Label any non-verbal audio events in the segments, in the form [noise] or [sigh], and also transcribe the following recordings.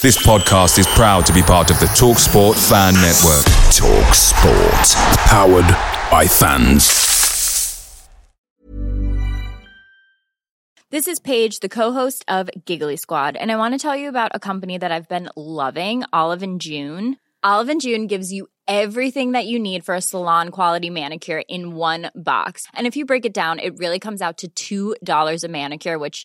This podcast is proud to be part of the TalkSport Fan Network. TalkSport, powered by fans. This is Paige, the co-host of Giggly Squad, and I want to tell you about a company that I've been loving, Olive and June. Olive and June gives you everything that you need for a salon quality manicure in one box. And if you break it down, it really comes out to $2 a manicure, which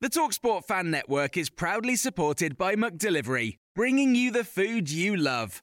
The Talksport Fan Network is proudly supported by McDelivery, bringing you the food you love.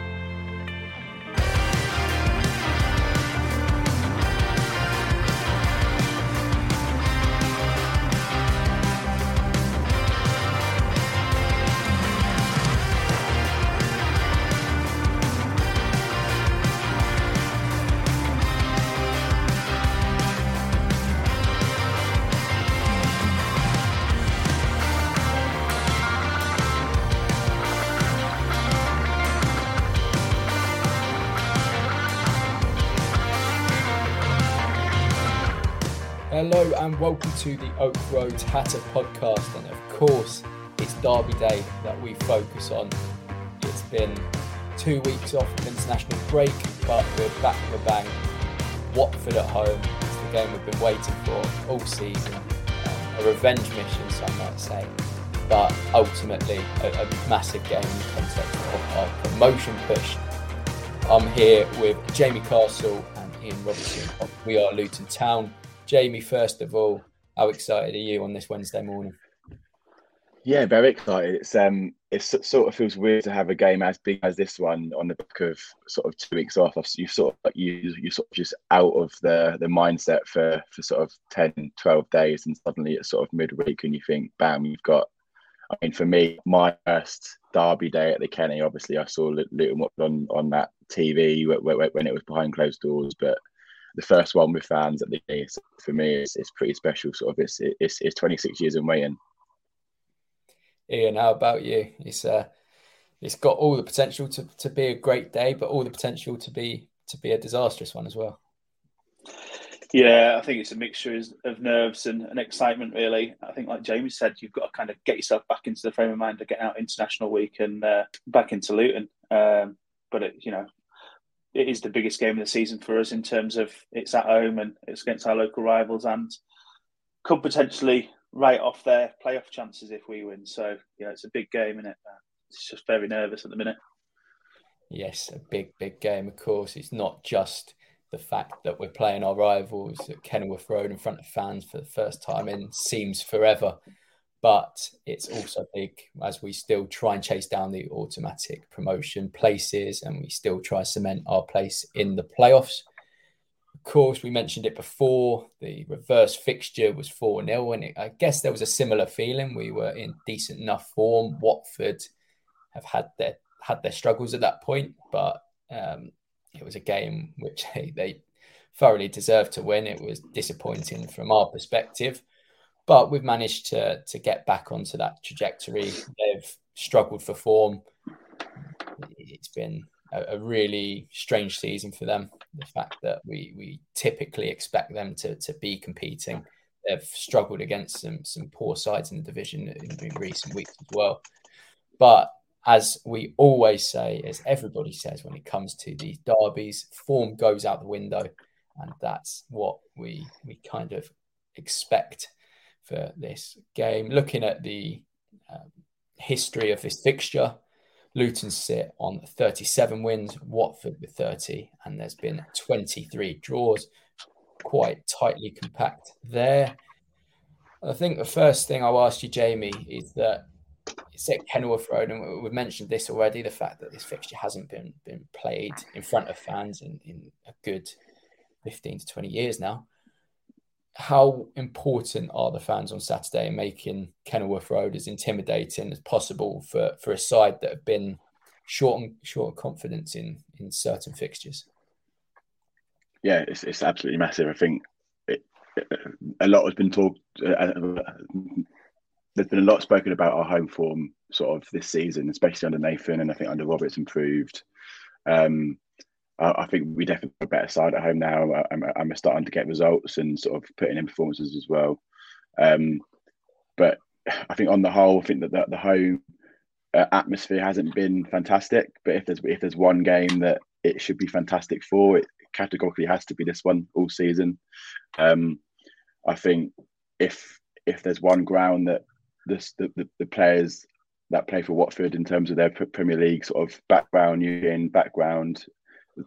and welcome to the Oak Road Hatter podcast. And of course, it's Derby Day that we focus on. It's been two weeks off of international break, but we're back with a bang. Watford at home. It's the game we've been waiting for all season. Um, a revenge mission, some might say. But ultimately, a, a massive game in the context of our promotion push. I'm here with Jamie Castle and Ian Robertson. We are Luton Town. Jamie, first of all, how excited are you on this Wednesday morning? Yeah, very excited. It's um, it sort of feels weird to have a game as big as this one on the back of sort of two weeks off. You sort of you you sort of just out of the the mindset for for sort of 10, 12 days, and suddenly it's sort of midweek, and you think, bam, you've got. I mean, for me, my first Derby day at the Kenny, obviously, I saw Luton on on that TV when it was behind closed doors, but the first one with fans at the day. So for me, it's, it's pretty special. Sort of, it's, it's it's 26 years in waiting. Ian, how about you? It's uh, it's got all the potential to, to be a great day, but all the potential to be to be a disastrous one as well. Yeah, I think it's a mixture of nerves and, and excitement. Really, I think, like Jamie said, you've got to kind of get yourself back into the frame of mind to get out international week and uh, back into Luton. Um, but it, you know, it is the biggest game of the season for us in terms of it's at home and it's against our local rivals and could potentially write off their playoff chances if we win. So yeah, it's a big game, and it? Uh, it's just very nervous at the minute. Yes, a big, big game. Of course, it's not just the fact that we're playing our rivals at Kenilworth Road in front of fans for the first time in seems forever but it's also big as we still try and chase down the automatic promotion places and we still try to cement our place in the playoffs. Of course, we mentioned it before the reverse fixture was 4 0, and it, I guess there was a similar feeling. We were in decent enough form. Watford have had their had their struggles at that point, but um, it was a game which [laughs] they, they thoroughly deserved to win. It was disappointing from our perspective but we've managed to to get back onto that trajectory. They've struggled for form. It's been a, a, really strange season for them. The fact that we we typically expect them to to be competing, they've struggled against some some poor sides in the division in, in recent weeks as well. But as we always say, as everybody says when it comes to these derbies, form goes out the window, and that's what we we kind of expect for this game. Looking at the um, history of this fixture, Luton sit on 37 wins, Watford with 30, and there's been 23 draws, quite tightly compact there. I think the first thing I'll ask you, Jamie, is that it's at Kenilworth Road, and we've mentioned this already the fact that this fixture hasn't been, been played in front of fans in, in a good 15 to 20 years now. How important are the fans on Saturday in making Kenilworth Road as intimidating as possible for, for a side that have been short and short of confidence in, in certain fixtures? Yeah, it's, it's absolutely massive. I think a lot has been talked. Uh, there's been a lot spoken about our home form sort of this season, especially under Nathan, and I think under Roberts improved. Um, I, think we definitely have a better side at home now. I, I'm, I'm starting to get results and sort of putting in performances as well. Um, but I think on the whole, I think that the, the home uh, atmosphere hasn't been fantastic. But if there's if there's one game that it should be fantastic for, it categorically has to be this one all season. Um, I think if if there's one ground that this, the, the, the players that play for Watford in terms of their Premier League sort of background, Union background,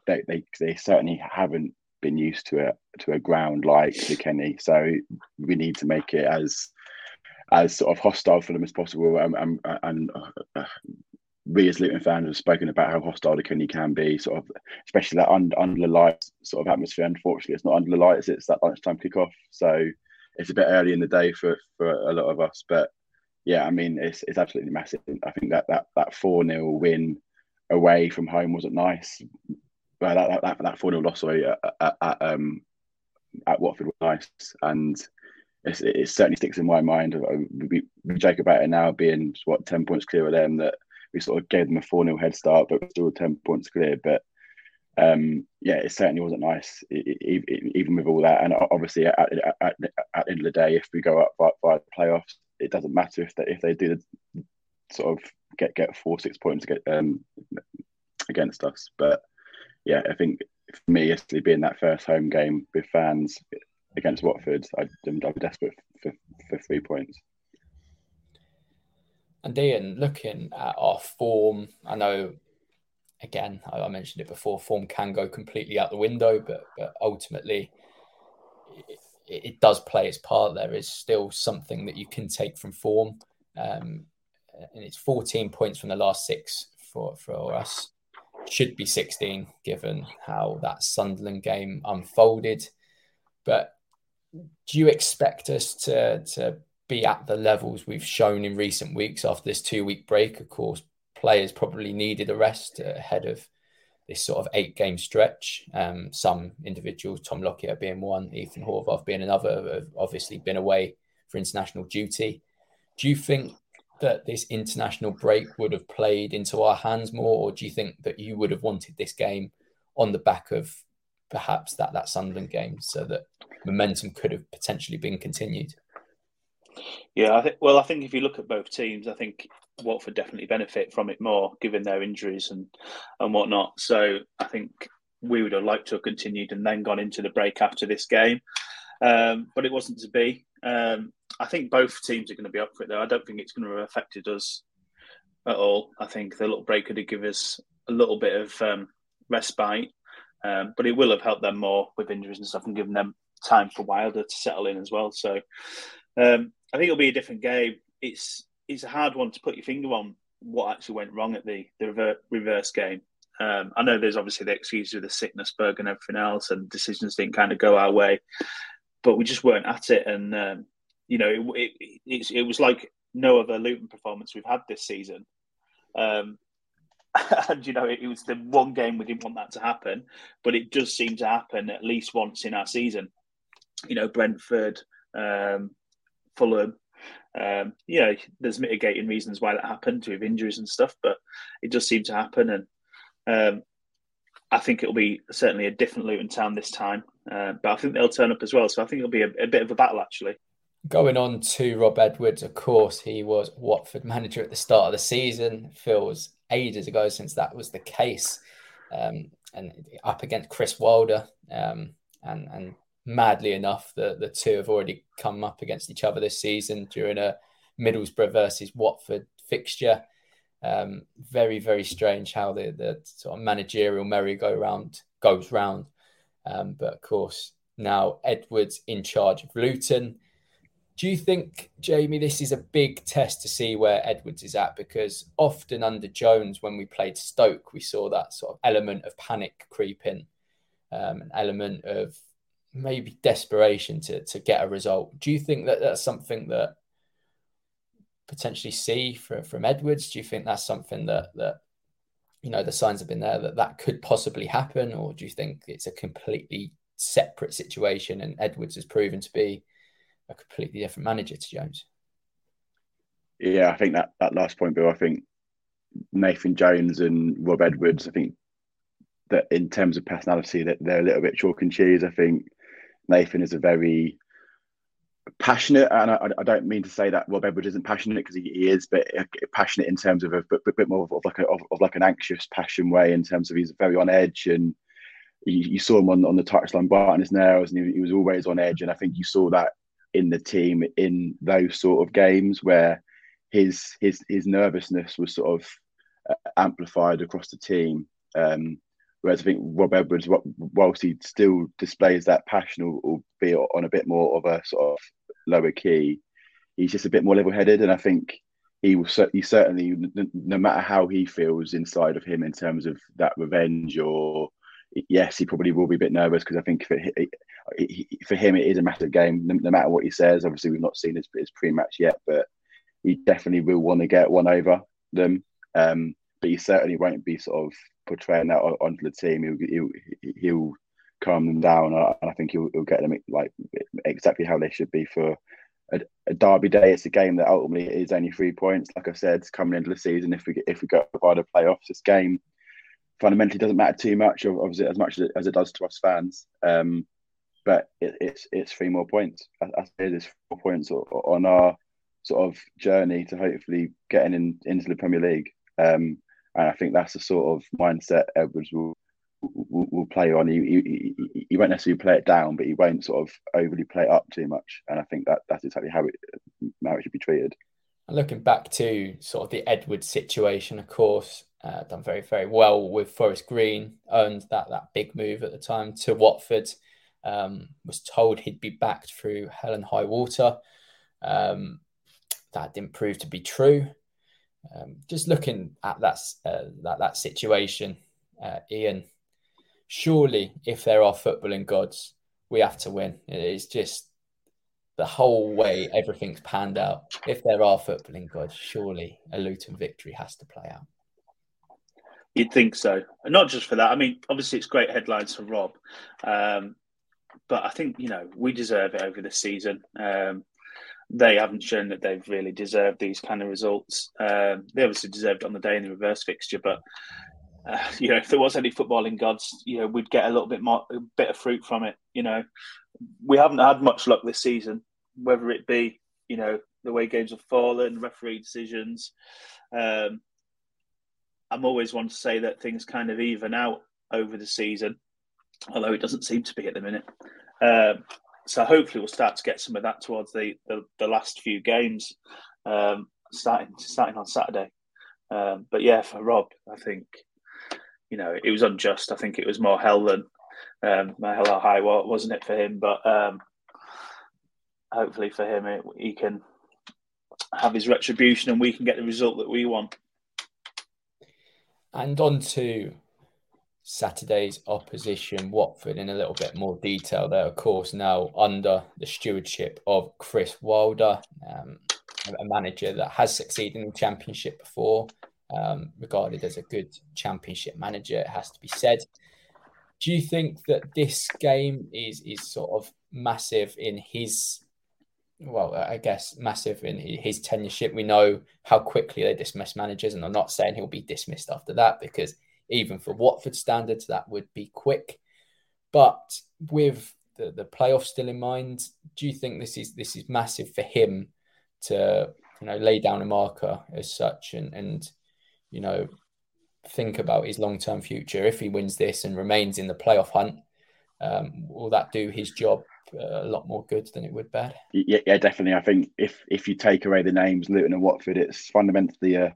they, they they certainly haven't been used to a to a ground like the Kenny. So we need to make it as as sort of hostile for them as possible. Um, um, uh, and, and, and uh, we as Luton fans have spoken about how hostile the Kenny can be, sort of, especially that under, under the lights sort of atmosphere. Unfortunately, it's not under the lights; it's that lunchtime kickoff. So it's a bit early in the day for for a lot of us. But yeah, I mean, it's it's absolutely massive. I think that that that four 0 win away from home wasn't nice. But that that that four 0 loss away at, at, at, um at Watford was nice, and it certainly sticks in my mind. We, we joke about it now being what ten points clear of them that we sort of gave them a 4 0 head start, but still 10 points clear. But um, yeah, it certainly wasn't nice, even with all that. And obviously, at, at, at, the end of the day, if we go up by, by the playoffs, it doesn't matter if they if they do the, sort of get get four six points get um, against us. But yeah, I think for me, yesterday being that first home game with fans against Watford, I, I'm, I'm desperate for, for three points. And Ian, looking at our form, I know again, I mentioned it before, form can go completely out the window, but but ultimately it, it does play its part. There is still something that you can take from form. Um, and it's 14 points from the last six for, for us. Should be 16 given how that Sunderland game unfolded. But do you expect us to, to be at the levels we've shown in recent weeks after this two week break. Of course, players probably needed a rest ahead of this sort of eight game stretch. Um, some individuals, Tom Lockyer being one, Ethan Horvath being another, have obviously been away for international duty. Do you think that this international break would have played into our hands more, or do you think that you would have wanted this game on the back of perhaps that that Sunderland game so that momentum could have potentially been continued? Yeah, I think. Well, I think if you look at both teams, I think Watford definitely benefit from it more, given their injuries and and whatnot. So I think we would have liked to have continued and then gone into the break after this game, um, but it wasn't to be. Um, I think both teams are going to be up for it, though. I don't think it's going to have affected us at all. I think the little break could have given us a little bit of um, respite, um, but it will have helped them more with injuries and stuff and given them time for Wilder to settle in as well. So um, I think it'll be a different game. It's it's a hard one to put your finger on what actually went wrong at the the reverse game. Um, I know there's obviously the excuse of the sickness bug and everything else, and decisions didn't kind of go our way, but we just weren't at it. And um, you know, it, it, it, it, was like no other Luton performance we've had this season. Um, [laughs] and you know, it, was the one game we didn't want that to happen, but it does seem to happen at least once in our season. You know, Brentford, um, Fulham. Um, you know, there's mitigating reasons why that happened with injuries and stuff, but it does seem to happen. And um, I think it'll be certainly a different Luton town this time. Uh, but I think they'll turn up as well. So I think it'll be a, a, bit of a battle, actually. Going on to Rob Edwards, of course, he was Watford manager at the start of the season. Feels ages ago since that was the case. Um, and up against Chris Wilder. Um, and, and madly enough, the, the two have already come up against each other this season during a Middlesbrough versus Watford fixture. Um, very, very strange how the, the sort of managerial merry-go-round goes round. Um, but of course, now Edwards in charge of Luton. Do you think, Jamie, this is a big test to see where Edwards is at? Because often under Jones, when we played Stoke, we saw that sort of element of panic creeping, um, an element of maybe desperation to to get a result. Do you think that that's something that potentially see from from Edwards? Do you think that's something that that you know the signs have been there that that could possibly happen, or do you think it's a completely separate situation and Edwards has proven to be a completely different manager to Jones. Yeah, I think that that last point, Bill. I think Nathan Jones and Rob Edwards. I think that in terms of personality, that they're a little bit chalk and cheese. I think Nathan is a very passionate, and I, I don't mean to say that Rob Edwards isn't passionate because he, is, but passionate in terms of a bit, bit more of, of like a, of, of, like an anxious passion way. In terms of he's very on edge, and you, you saw him on, on the touchline biting his nails, and he, he was always on edge. And I think you saw that in the team in those sort of games where his his his nervousness was sort of uh, amplified across the team. Um, whereas I think Rob Edwards, whilst he still displays that passion, albeit on a bit more of a sort of lower key, he's just a bit more level-headed, and I think he will he certainly, no matter how he feels inside of him in terms of that revenge or yes, he probably will be a bit nervous because I think for, for him it is a massive game. No, matter what he says, obviously we've not seen his, his pre-match yet, but he definitely will want to get one over them. Um, but he certainly won't be sort of portraying that onto the team. He'll he'll, he'll calm them down, and I think he'll, he'll get them like exactly how they should be for a, a, derby day. It's a game that ultimately is only three points. Like I said, coming into the season, if we if we go by the playoffs, this game fundamentally doesn't matter too much, obviously as much as it, as it does to us fans. Um, but it, it's it's three more points. I, I say there's four points on our sort of journey to hopefully getting in, into the Premier League. Um, and I think that's the sort of mindset Edwards will will, will play on. He, he, he won't necessarily play it down, but he won't sort of overly play it up too much. And I think that that's exactly how it how it should be treated. And looking back to sort of the Edwards situation, of course, uh, done very, very well with Forest Green, owned that that big move at the time to Watford. Um, was told he'd be backed through hell and high water. Um, that didn't prove to be true. Um, just looking at that, uh, that, that situation, uh, Ian, surely if there are footballing gods, we have to win. It is just the whole way everything's panned out. If there are footballing gods, surely a Luton victory has to play out. You'd think so, and not just for that. I mean, obviously, it's great headlines for Rob, um, but I think you know we deserve it over the season. Um, they haven't shown that they've really deserved these kind of results. Um, they obviously deserved on the day in the reverse fixture, but uh, [laughs] you know, if there was any footballing gods, you know, we'd get a little bit more, a bit of fruit from it. You know, we haven't had much luck this season, whether it be you know the way games have fallen, referee decisions. Um, I'm always one to say that things kind of even out over the season, although it doesn't seem to be at the minute. Um, so hopefully we'll start to get some of that towards the the, the last few games, um, starting starting on Saturday. Um, but yeah, for Rob, I think you know it was unjust. I think it was more hell than um, hell or high wasn't it for him? But um, hopefully for him, it, he can have his retribution, and we can get the result that we want. And on to Saturday's opposition, Watford, in a little bit more detail. There, of course, now under the stewardship of Chris Wilder, um, a manager that has succeeded in the Championship before, um, regarded as a good Championship manager, it has to be said. Do you think that this game is is sort of massive in his well, I guess massive in his tenureship. We know how quickly they dismiss managers, and I'm not saying he'll be dismissed after that because even for Watford standards, that would be quick. But with the, the playoff still in mind, do you think this is this is massive for him to you know lay down a marker as such and and you know think about his long term future if he wins this and remains in the playoff hunt? Um, will that do his job a lot more good than it would bad. Yeah, yeah, definitely. I think if if you take away the names Luton and Watford, it's fundamentally a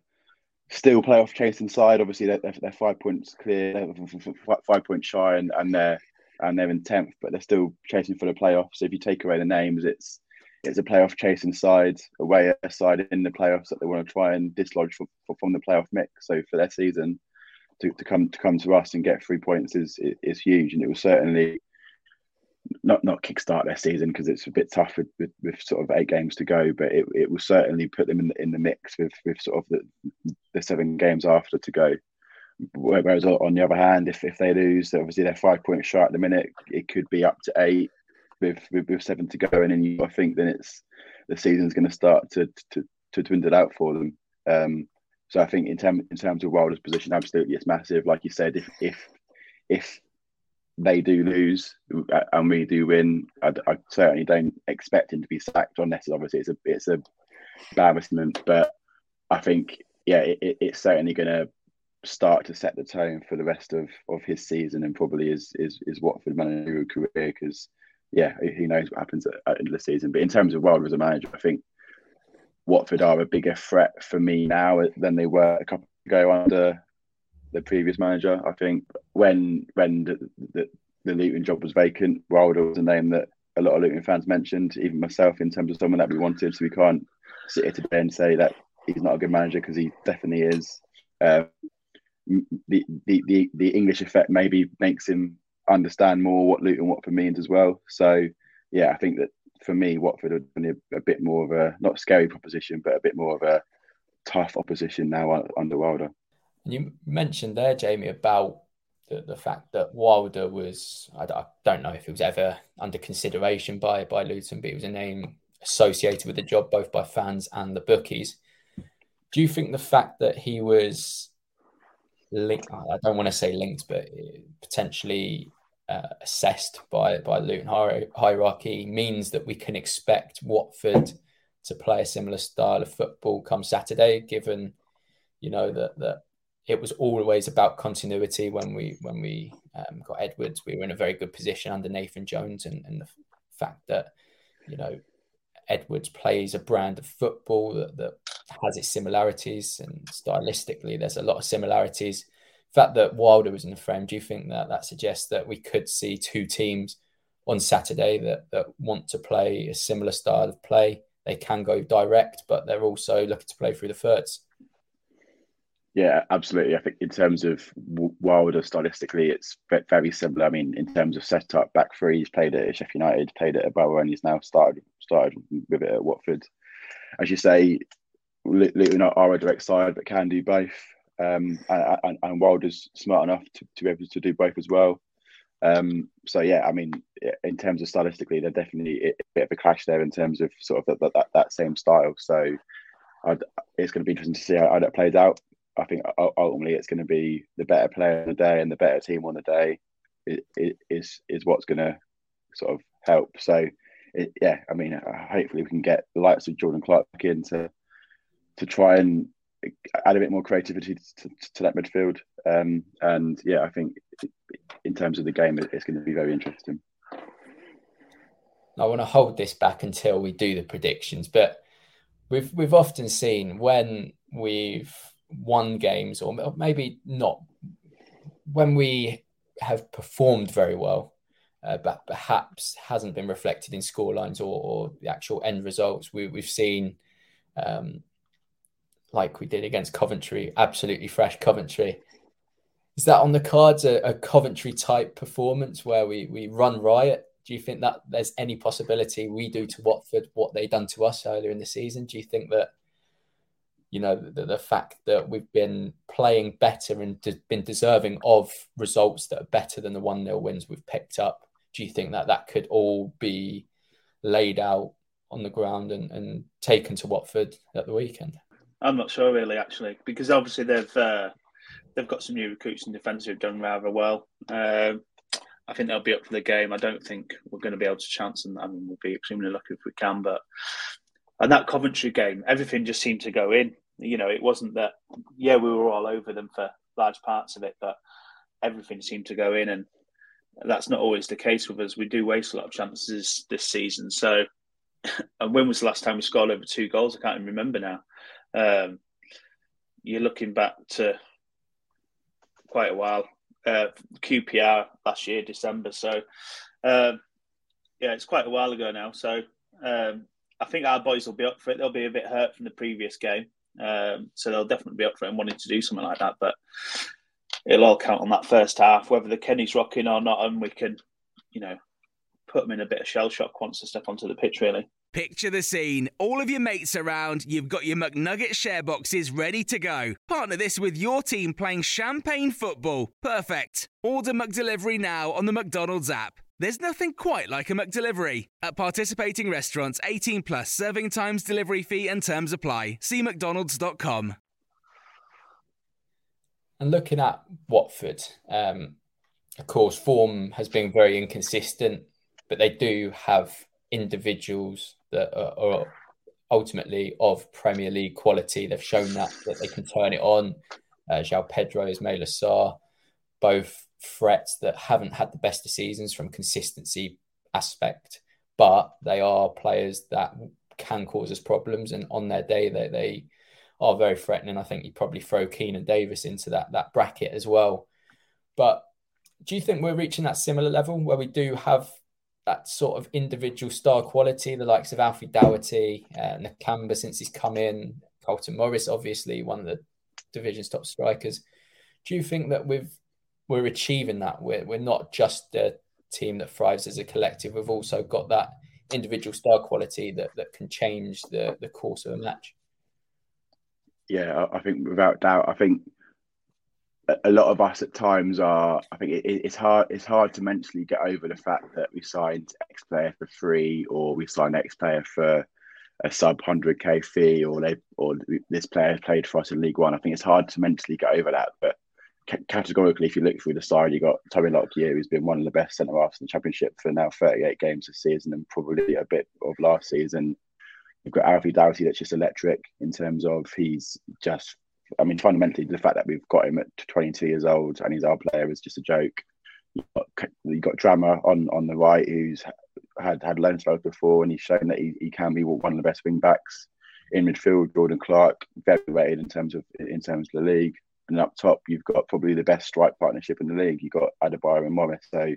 still playoff chasing side. Obviously, they're, they're, five points clear, uh, five points shy, and, and they're and they're in tenth, but they're still chasing for the playoffs. So if you take away the names, it's it's a playoff chasing side, away side in the playoffs that they want to try and dislodge from, from the playoff mix. So for their season, to, to come to come to us and get three points is is huge, and it will certainly not not kickstart their season because it's a bit tough with, with, with, sort of eight games to go, but it, it will certainly put them in the, in the mix with with sort of the, the seven games after to go. Whereas on the other hand, if, if they lose, obviously they're five points short at the minute. It could be up to eight with with, with seven to go, and then you I think then it's the season's going to start to to to dwindle out for them. Um, so I think in terms in terms of Wilder's position, absolutely it's massive. Like you said, if if if they do lose uh, and we do win, I, I certainly don't expect him to be sacked. Unless obviously it's a it's a embarrassment, but I think yeah, it, it's certainly going to start to set the tone for the rest of, of his season and probably is is is Watford managerial career because yeah, he knows what happens at, at end of the season. But in terms of Wilder as a manager, I think Watford are a bigger threat for me now than they were a couple ago under the previous manager. I think when when the, the, the Luton job was vacant, Wilder was a name that a lot of Luton fans mentioned, even myself, in terms of someone that we wanted. So we can't sit here today and say that he's not a good manager because he definitely is. Uh, the, the the the English effect maybe makes him understand more what Luton Watford means as well. So yeah, I think that for me, Watford would be a, a, bit more of a not scary proposition, but a bit more of a tough opposition now under Wilder. You mentioned there, Jamie, about the, the fact that Wilder was, I, don't know if it was ever under consideration by, by Luton, but it was a name associated with the job both by fans and the bookies. Do you think the fact that he was linked, I don't want to say linked, but potentially uh, assessed by by Luton hierarchy means that we can expect Watford to play a similar style of football come Saturday, given you know that that it was always about continuity when we when we um, got Edwards. We were in a very good position under Nathan Jones, and, and the fact that you know Edwards plays a brand of football that, that has its similarities, and stylistically, there's a lot of similarities fact that Wilder was in the frame, do you think that that suggests that we could see two teams on Saturday that, that want to play a similar style of play? They can go direct, but they're also looking to play through the thirds. Yeah, absolutely. I think in terms of Wilder stylistically, it's very similar. I mean, in terms of setup, back three, he's played at Sheffield United, played at Boro, and he's now started started with it at Watford. As you say, Luton are a direct side, but can do both um, and, and Wilder's smart enough to, to be able to do both as well. Um, so yeah, I mean, in terms of stylistically, they're definitely a bit of a clash there in terms of sort of that that, that same style. So I'd, it's going to be interesting to see how, how that plays out. I think ultimately it's going to be the better player on the day and the better team on the day is is what's going to sort of help. So it, yeah, I mean, hopefully we can get the likes of Jordan Clark in to to try and add a bit more creativity to, to that midfield. Um, and yeah, I think in terms of the game, it's going to be very interesting. I want to hold this back until we do the predictions, but we've we've often seen when we've won games, or maybe not, when we have performed very well, uh, but perhaps hasn't been reflected in scorelines or, or the actual end results. We, we've seen um, like we did against Coventry, absolutely fresh Coventry. Is that on the cards a, a, Coventry type performance where we we run riot? Do you think that there's any possibility we do to Watford what they done to us earlier in the season? Do you think that you know the, the fact that we've been playing better and de- been deserving of results that are better than the one nil wins we've picked up? Do you think that that could all be laid out on the ground and, and taken to Watford at the weekend? I'm not sure really, actually, because obviously they've uh, they've got some new recruits in defence who've done rather well. Um, I think they'll be up for the game. I don't think we're going to be able to chance them. I mean, we'll be extremely lucky if we can. But and that Coventry game, everything just seemed to go in. You know, it wasn't that. Yeah, we were all over them for large parts of it, but everything seemed to go in, and that's not always the case with us. We do waste a lot of chances this season. So, [laughs] and when was the last time we scored over two goals? I can't even remember now. Um, you're looking back to quite a while. Uh, QPR last year, December. So, um, yeah, it's quite a while ago now. So, um, I think our boys will be up for it. They'll be a bit hurt from the previous game, um, so they'll definitely be up for it and wanting to do something like that. But it'll all count on that first half, whether the Kenny's rocking or not, and we can, you know, put them in a bit of shell shock once they step onto the pitch. Really. Picture the scene. All of your mates around, you've got your McNugget share boxes ready to go. Partner this with your team playing champagne football. Perfect. Order McDelivery now on the McDonald's app. There's nothing quite like a McDelivery. At participating restaurants, 18 plus serving times, delivery fee, and terms apply. See McDonald's.com. And looking at Watford, um, of course, form has been very inconsistent, but they do have individuals that are, are ultimately of Premier League quality. They've shown that that they can turn it on. Uh, João Pedro, Ismaila Sarr, both threats that haven't had the best of seasons from consistency aspect, but they are players that can cause us problems. And on their day, they they are very threatening. I think you probably throw Keinan Davis into that that bracket as well. But do you think we're reaching that similar level where we do have that sort of individual star quality, the likes of Alfie Doughty, uh, Nakamba since he's come in, Carlton Morris, obviously one of the division's top strikers. Do you think that we've we're achieving that? We're we're not just a team that thrives as a collective. We've also got that individual star quality that that can change the the course of a match. Yeah, I think without doubt, I think a lot of us at times are. I think it, it's hard. It's hard to mentally get over the fact that we signed X player for free, or we signed X player for a sub hundred k fee, or they or this player played for us in League One. I think it's hard to mentally get over that. But categorically, if you look through the side, you've got Tommy Lockyer, who's been one of the best centre halves in the Championship for now 38 games this season, and probably a bit of last season. You've got Alfie Doughty, that's just electric in terms of he's just I mean, fundamentally, the fact that we've got him at 22 years old and he's our player is just a joke. You've got, you've got Drameh on, on the right, who's had had loan spells before, and he's shown that he, he can be one of the best wing backs in midfield. Jordan Clark, very rated in terms of in terms of the league, and up top you've got probably the best strike partnership in the league. You've got Adebayo and Morris. So,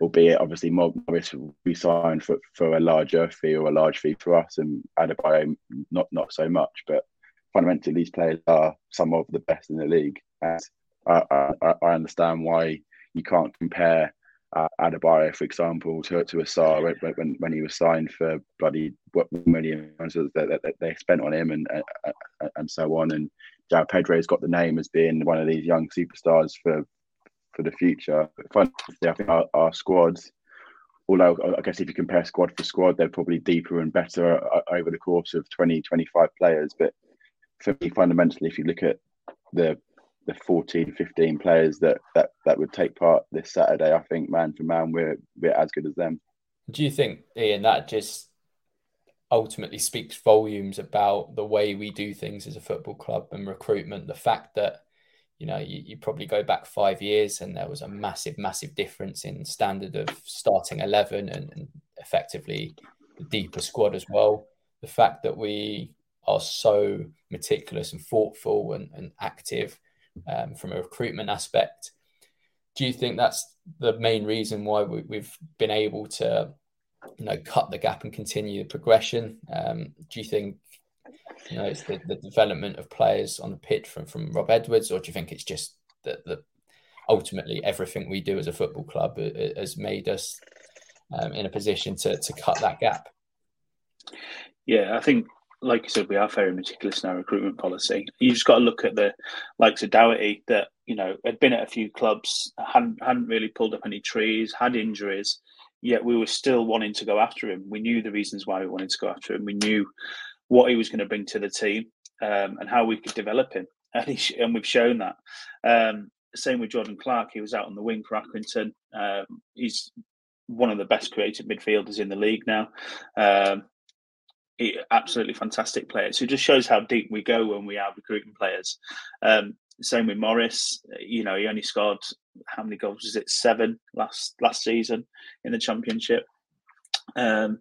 albeit obviously Morris we signed for, for a larger fee or a large fee for us, and Adebayo not not so much, but fundamentally these players are some of the best in the league. And I, I, I understand why you can't compare uh, Adebayo, for example, to to Sarr when, when he was signed for bloody what millions that, that, they spent on him and uh, and so on. And João Pedro's got the name as being one of these young superstars for for the future. But I think our, our squads, although I guess if you compare squad for squad, they're probably deeper and better uh, over the course of 20, 25 players. But for me, fundamentally, if you look at the the 14, 15 players that that that would take part this Saturday, I think man for man, we're we're as good as them. Do you think, Ian, that just ultimately speaks volumes about the way we do things as a football club and recruitment? The fact that you know you, you probably go back five years and there was a massive, massive difference in standard of starting eleven and, and effectively the deeper squad as well. The fact that we are so meticulous and thoughtful and, and active um, from a recruitment aspect. Do you think that's the main reason why we, have been able to, you know, cut the gap and continue the progression? Um, do you think, you know, it's the, the development of players on the pitch from, from Rob Edwards, or do you think it's just that the ultimately everything we do as a football club has made us um, in a position to, to cut that gap? Yeah, I think like you said, we are very meticulous in our recruitment policy. You just got to look at the likes of Doughty that you know had been at a few clubs, hadn't hadn't really pulled up any trees, had injuries, yet we were still wanting to go after him. We knew the reasons why we wanted to go after him. We knew what he was going to bring to the team um, and how we could develop him, [laughs] and, he, and we've shown that. Um, same with Jordan Clark. He was out on the wing for Accrington. Um, he's one of the best creative midfielders in the league now. Um, absolutely fantastic players. So it just shows how deep we go when we are recruiting players. Um, same with Morris. You know, he only scored how many goals was it? Seven last last season in the championship. Um,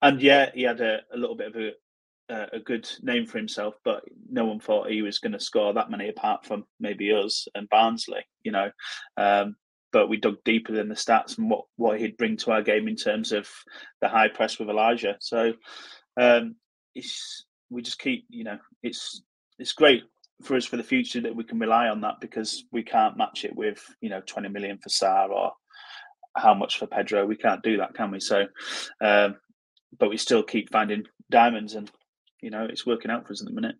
and yeah, he had a, a little bit of a, a good name for himself, but no one thought he was going to score that many apart from maybe us and Barnsley, you know. Um, but we dug deeper than the stats and what, what he'd bring to our game in terms of the high press with Elijah. So um, it's we just keep, you know, it's it's great for us for the future that we can rely on that because we can't match it with you know 20 million for Sarr or how much for Pedro. We can't do that, can we? So, um, but we still keep finding diamonds, and you know it's working out for us at the minute.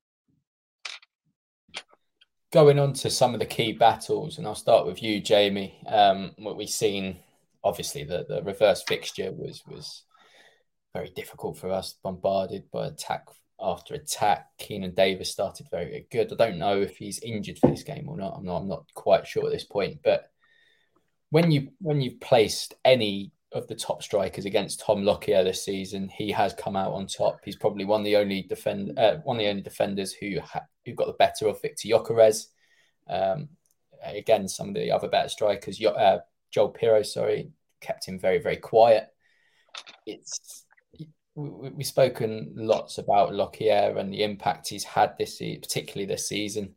Going on to some of the key battles, and I'll start with you, Jamie. Um, what we've seen, obviously, the, the reverse fixture was was very difficult for us, bombarded by attack after attack. Keinan Davis started very good. I don't know if he's injured for this game or not. I'm not. I'm not quite sure at this point. But when you when you've placed any of the top strikers against Tom Lockyer this season, he has come out on top. He's probably one of the only defend uh, one of the only defenders who ha- who got the better of Viktor Gyökeres. Um, again, some of the other better strikers, uh, Joel Piroe, sorry, kept him very very quiet. It's we, we've spoken lots about Lockyer and the impact he's had this, particularly this season.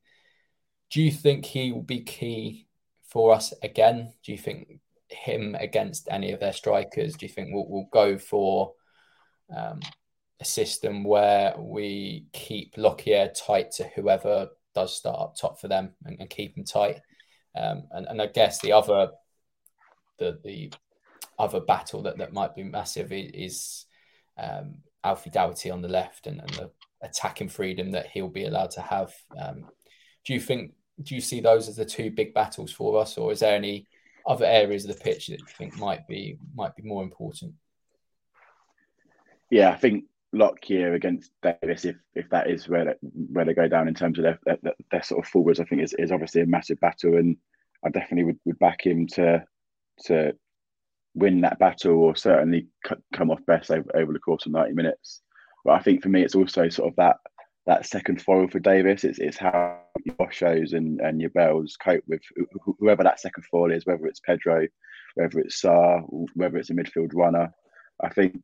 Do you think he will be key for us again? Do you think him against any of their strikers? Do you think we'll, we'll go for um, a system where we keep Lockyer tight to whoever does start up top for them and, and keep him tight? Um, and, and I guess the other the the other battle that, that might be massive is um, Alfie Doughty on the left and, and, the attacking freedom that he'll be allowed to have. Um, do you think? Do you see those as the two big battles for us, or is there any other areas of the pitch that you think might be might be more important? Yeah, I think Lockyer against Davis, if if that is where they, where they go down in terms of their, their, their sort of forwards, I think is, is obviously a massive battle, and I definitely would, would back him to to win that battle or certainly come off best over, over the course of 90 minutes. But I think for me, it's also sort of that that second foil for Davis. It's, it's how your Oshos and, and your Bells cope with whoever that second foil is, whether it's Pedro, whether it's Sarr, whether it's a midfield runner. I think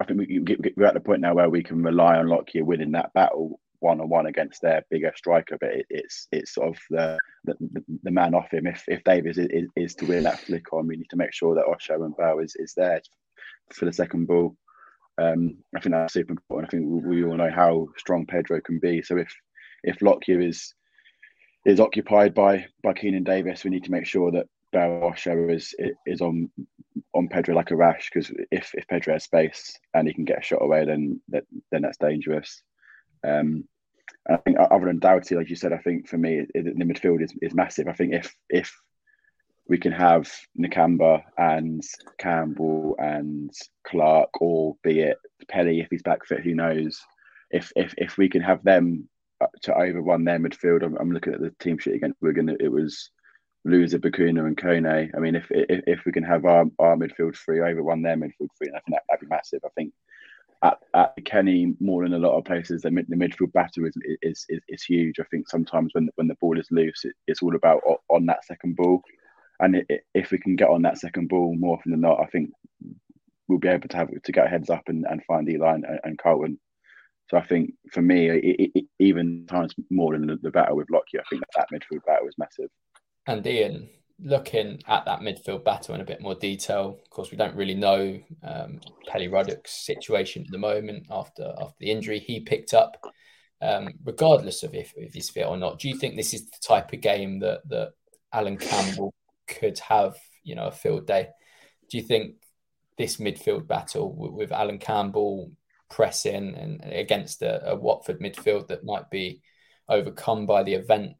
I think we, we're at the point now where we can rely on Lockyer winning that battle one on one against their bigger striker, but it, it's it's sort of the, the, the man off him. If if Davis is, is, is, to win that flick on, we need to make sure that Osho and Bow is, is there for the second ball. Um, I think that's super important. I think we, we, all know how strong Pedro can be. So if if Lockyer is is occupied by by Keinan Davis, we need to make sure that Bow Osho is is on on Pedro like a rash because if if Pedro has space and he can get a shot away, then that then that's dangerous. Um, I think other than Doughty, like you said, I think for me it, the midfield is, is massive. I think if if we can have Nakamba and Campbell and Clark, or be it Pelly if he's back fit, who knows? If if if we can have them to overrun their midfield, I'm, I'm looking at the team sheet against Wigan. It was Louza, Bacuna, and Kone. I mean, if, if if we can have our, our midfield free overrun their midfield free, I think that, that'd be massive. I think Kenny more than a lot of places, the, the midfield battle is, is, is is huge. I think sometimes when when the ball is loose, it, it's all about on that second ball, and it, if we can get on that second ball more often than not, I think we'll be able to have to get heads up and, and find Eli and, and Carlton. So I think for me, it, it, even times more than the, the battle with Lockyer, I think that, that midfield battle is massive. And Ian, looking at that midfield battle in a bit more detail, of course, we don't really know um, Pelly Ruddock's situation at the moment after after the injury he picked up. Um, regardless of if, if he's fit or not, do you think this is the type of game that that Allan Campbell could have, you know, a field day? Do you think this midfield battle with, with Allan Campbell pressing and against a, a Watford midfield that might be overcome by the event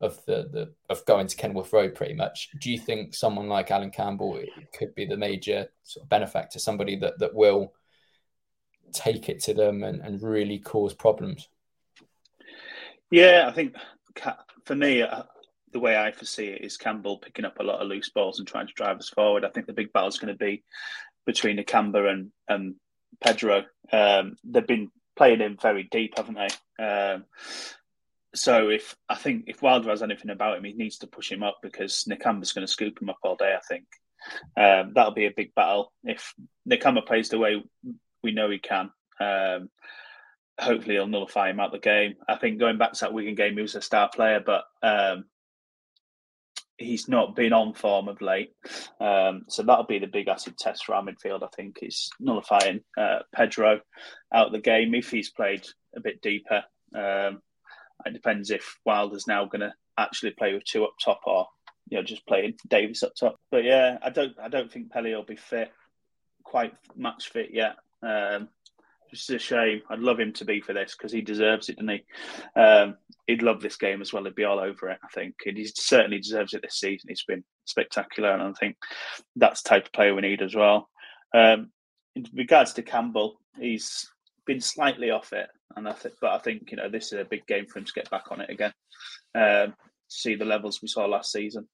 of the, the of going to Kenilworth Road pretty much. Do you think someone like Allan Campbell could be the major sort of benefactor, somebody that, that will take it to them and, and really cause problems? Yeah, I think for me, uh, the way I foresee it is Campbell picking up a lot of loose balls and trying to drive us forward. I think the big battle is going to be between Nakamba and, and Pedro. Um, they've been playing him very deep, haven't they? Um, so if I think if Wilder has anything about him, he needs to push him up because Nakamba's going to scoop him up all day. I think um, that'll be a big battle. If Nakamba plays the way we know he can, Um, hopefully, he'll nullify him out the game. I think going back to that Wigan game, he was a star player, but um, he's not been on form of late. Um, so that'll be the big acid test for our midfield. I think is nullifying uh, Pedro out the game if he's played a bit deeper. Um, it depends if Wilder's now going to actually play with two up top or you know just playing Davis up top. But yeah, I don't I don't think Pelly will be fit quite match fit yet. Um, just a shame. I'd love him to be for this because he deserves it, doesn't he? Um, he'd love this game as well. He'd be all over it, I think. And he certainly deserves it this season. He's been spectacular, and I think that's the type of player we need as well. Um, in regards to Campbell, he's been slightly off it, and I think, but I think you know this is a big game for him to get back on it again. Um, see the levels we saw last season.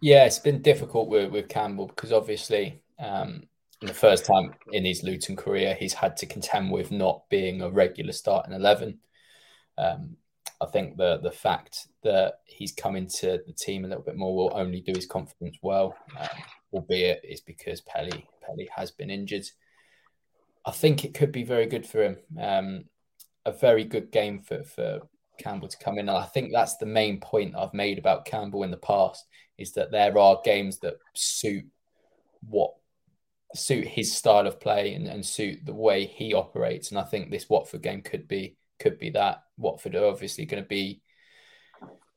Yeah, it's been difficult with, with Campbell because obviously um, the first time in his Luton career, he's had to contend with not being a regular starting eleven. Um, I think the the fact that he's come into the team a little bit more will only do his confidence well, um, albeit it's because Pelly Pelly has been injured. I think it could be very good for him. Um, a very good game for for Campbell to come in, and I think that's the main point I've made about Campbell in the past is that there are games that suit what suit his style of play and, and suit the way he operates. And I think this Watford game could be could be that. Watford are obviously going to be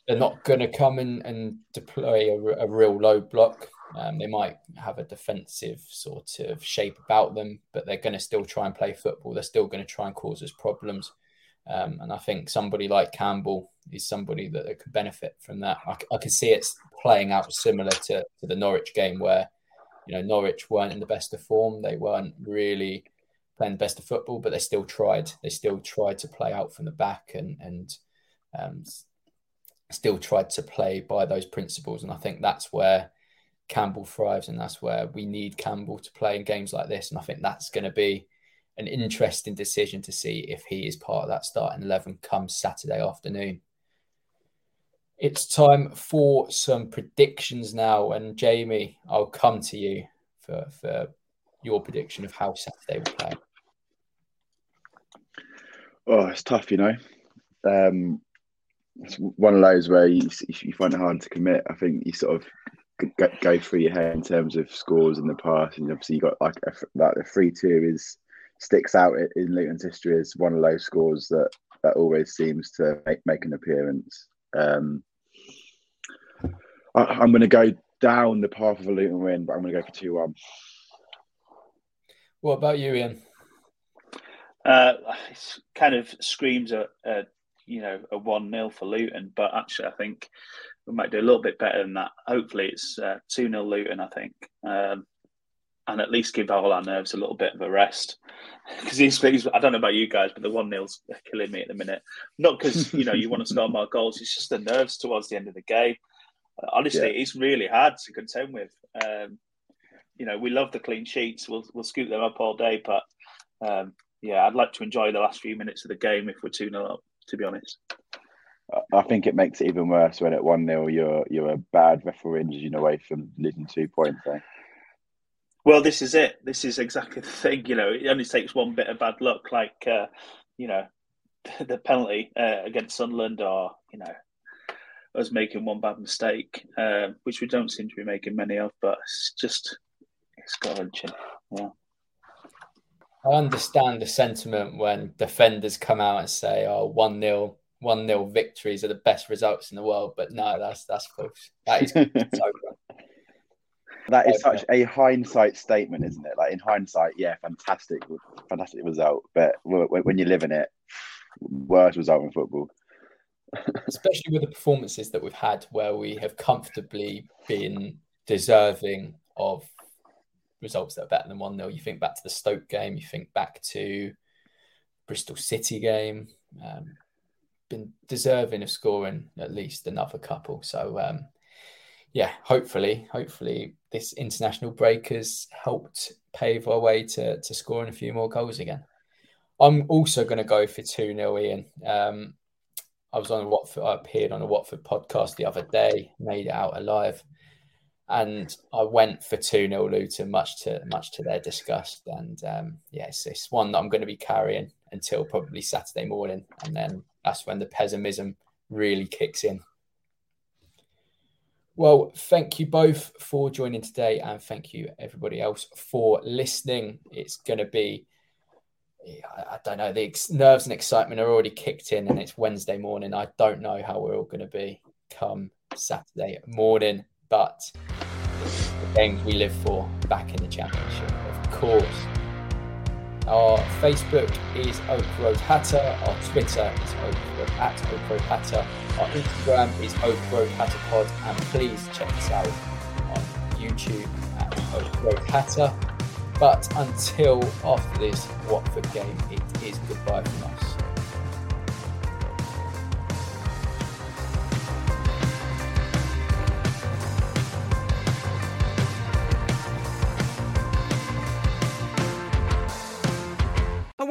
they're not going to come and, and deploy a, a real low block. Um, they might have a defensive sort of shape about them, but they're going to still try and play football. They're still going to try and cause us problems. Um, and I think somebody like Campbell is somebody that, could benefit from that. I, I can see it playing out similar to, to the Norwich game where you know, Norwich weren't in the best of form. They weren't really playing the best of football, but they still tried. They still tried to play out from the back and and um, still tried to play by those principles. And I think that's where Campbell thrives, and that's where we need Campbell to play in games like this. And I think that's going to be an interesting decision to see if he is part of that starting eleven come Saturday afternoon. It's time for some predictions now. And Jamie, I'll come to you for, for your prediction of how Saturday will play. Oh, it's tough, you know. Um, it's one of those where you, you find it hard to commit. I think you sort of go, go through your head in terms of scores in the past, and obviously you got like a, like the three two is sticks out in Luton's history as one of those scores that that always seems to make, make an appearance. Um, I, am going to go down the path of a Luton win, but I'm going to go for 2 1. What about you, Ian? Uh, it kind of screams a, a you know a one 0 for Luton, but actually I think we might do a little bit better than that. Hopefully it's uh, two uh, 0 Luton. I think, um, and at least give all our nerves a little bit of a rest. [laughs] Because these things, I don't know about you guys, but the one 0's killing me at the minute. Not because you know you want to score more goals; it's just the nerves towards the end of the game honestly, yeah. it's really hard to contend with. Um, you know, we love the clean sheets. We'll we'll scoop them up all day, but um, yeah, I'd like to enjoy the last few minutes of the game if we're two 0 up. To be honest, I think it makes it even worse when at one 0 you're you're a bad referee injury away from losing two points. Eh? Well, this is it. This is exactly the thing. You know, it only takes one bit of bad luck, like uh, you know, [laughs] the penalty uh, against Sunderland, or you know, us making one bad mistake, uh, which we don't seem to be making many of, but it's just it's got wrenching. Yeah. I understand the sentiment when defenders come out and say, "Oh, one 0 one 0 victories are the best results in the world," but no, that's that's close. That is [laughs] That is such a hindsight statement, isn't it? Like in hindsight, yeah, fantastic, fantastic result. But when you live in it, worst result in football [laughs] especially with the performances that we've had where we have comfortably been deserving of results that are better than 1 0. You think back to the Stoke game, you think back to Bristol City game, um, been deserving of scoring at least another couple. So, um, yeah, hopefully, hopefully this international break has helped pave our way to, to scoring a few more goals again. I'm also going to go for 2 0 Ian. Um, I was on a Watford, I appeared on a Watford podcast the other day, made it out alive. and I went for 2 0 Luton, much to much to their disgust. And um, yes, it's one that I'm going to be carrying until probably Saturday morning, and then that's when the pessimism really kicks in. Well, thank you both for joining today, and thank you everybody else for listening. It's going to be, I don't know, the nerves and excitement are already kicked in, and it's Wednesday morning. I don't know how we're all going to be come Saturday morning, but the games we live for back in the championship, of course. Our Facebook is Oak Road Hatter. Our Twitter is Oak Road at Oak Road Hatter. Our Instagram is Oak Road Hatter Pod. And please check us out on YouTube at Oak Road Hatter. But until after this Watford game, it is goodbye from us.